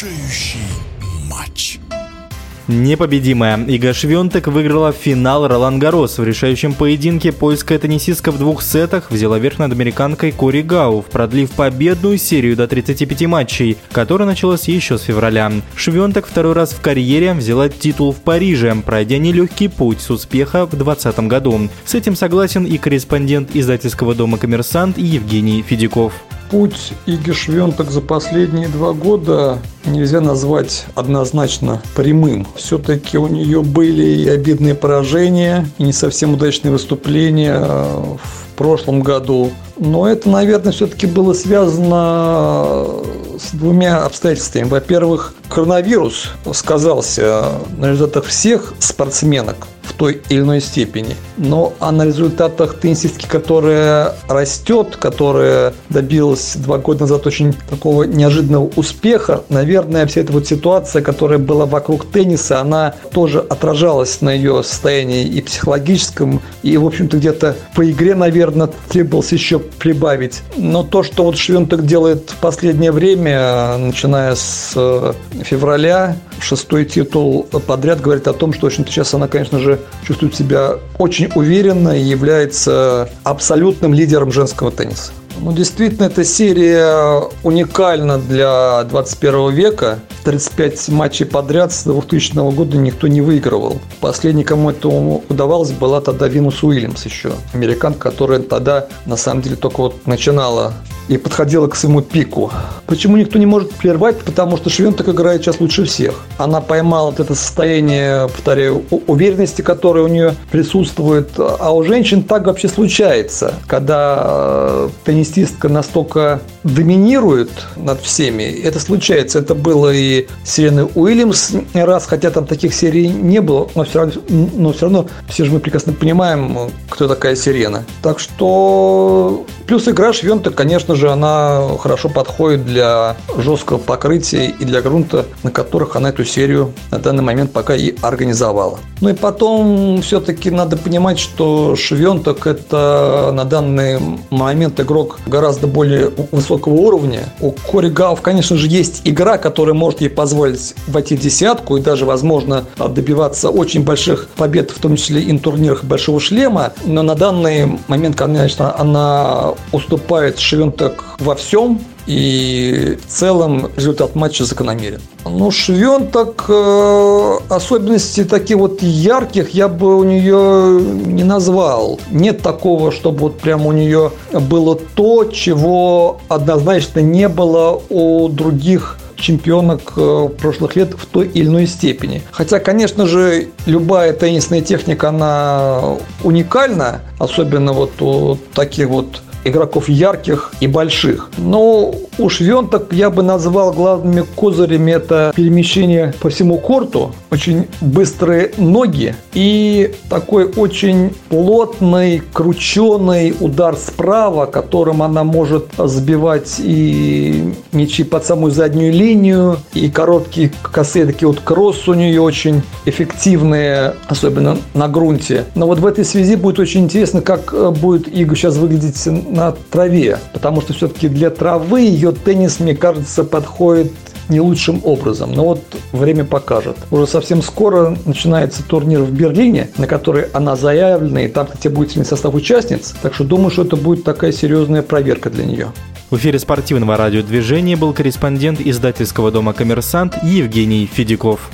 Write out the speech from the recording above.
решающий матч. Непобедимая Ига Швентек выиграла финал Ролан Гарос. В решающем поединке польская теннисистка в двух сетах взяла верх над американкой Кори Гауф, продлив победную серию до 35 матчей, которая началась еще с февраля. Швентек второй раз в карьере взяла титул в Париже, пройдя нелегкий путь с успеха в 2020 году. С этим согласен и корреспондент издательского дома «Коммерсант» Евгений Федяков путь Иги Швенток за последние два года нельзя назвать однозначно прямым. Все-таки у нее были и обидные поражения, и не совсем удачные выступления в прошлом году. Но это, наверное, все-таки было связано с двумя обстоятельствами. Во-первых, коронавирус сказался на результатах всех спортсменок той или иной степени. Но а на результатах теннисистки, которая растет, которая добилась два года назад очень такого неожиданного успеха, наверное, вся эта вот ситуация, которая была вокруг тенниса, она тоже отражалась на ее состоянии и психологическом, и, в общем-то, где-то по игре, наверное, требовалось еще прибавить. Но то, что вот Швентек делает в последнее время, начиная с э, февраля, шестой титул подряд, говорит о том, что, в общем-то, сейчас она, конечно же, чувствует себя очень уверенно и является абсолютным лидером женского тенниса. Ну, действительно, эта серия уникальна для 21 века. 35 матчей подряд с 2000 года никто не выигрывал. Последний, кому это удавалось, была тогда Винус Уильямс еще. Американка, которая тогда, на самом деле, только вот начинала и подходила к своему пику. Почему никто не может прервать? Потому что Швентек играет сейчас лучше всех. Она поймала вот это состояние, повторяю, уверенности, которое у нее присутствует. А у женщин так вообще случается, когда э, теннисистка настолько доминирует над всеми. Это случается. Это было и Сирены Уильямс раз, хотя там таких серий не было, но все, равно, но все равно все же мы прекрасно понимаем, кто такая Сирена. Так что плюс игра Швентек, конечно же она хорошо подходит для жесткого покрытия и для грунта, на которых она эту серию на данный момент пока и организовала. Ну и потом все-таки надо понимать, что Швенток это на данный момент игрок гораздо более высокого уровня. У Кори Гауф, конечно же, есть игра, которая может ей позволить войти в десятку и даже, возможно, добиваться очень больших побед, в том числе и на турнирах Большого Шлема. Но на данный момент, конечно, она уступает ошибок во всем, и в целом результат матча закономерен. Ну, Швен так э, особенностей таких вот ярких я бы у нее не назвал. Нет такого, чтобы вот прям у нее было то, чего однозначно не было у других чемпионок э, прошлых лет в той или иной степени. Хотя, конечно же, любая теннисная техника, она уникальна, особенно вот у таких вот игроков ярких и больших. Но у Швенток я бы назвал главными козырями это перемещение по всему корту, очень быстрые ноги и такой очень плотный, крученый удар справа, которым она может сбивать и мячи под самую заднюю линию, и короткие косые такие вот кросс у нее очень эффективные, особенно на грунте. Но вот в этой связи будет очень интересно, как будет Иго сейчас выглядеть на траве, потому что все-таки для травы ее теннис, мне кажется, подходит не лучшим образом. Но вот время покажет. Уже совсем скоро начинается турнир в Берлине, на который она заявлена, и там, кстати, будет сильный состав участниц. Так что думаю, что это будет такая серьезная проверка для нее. В эфире спортивного радиодвижения был корреспондент издательского дома «Коммерсант» Евгений Федяков.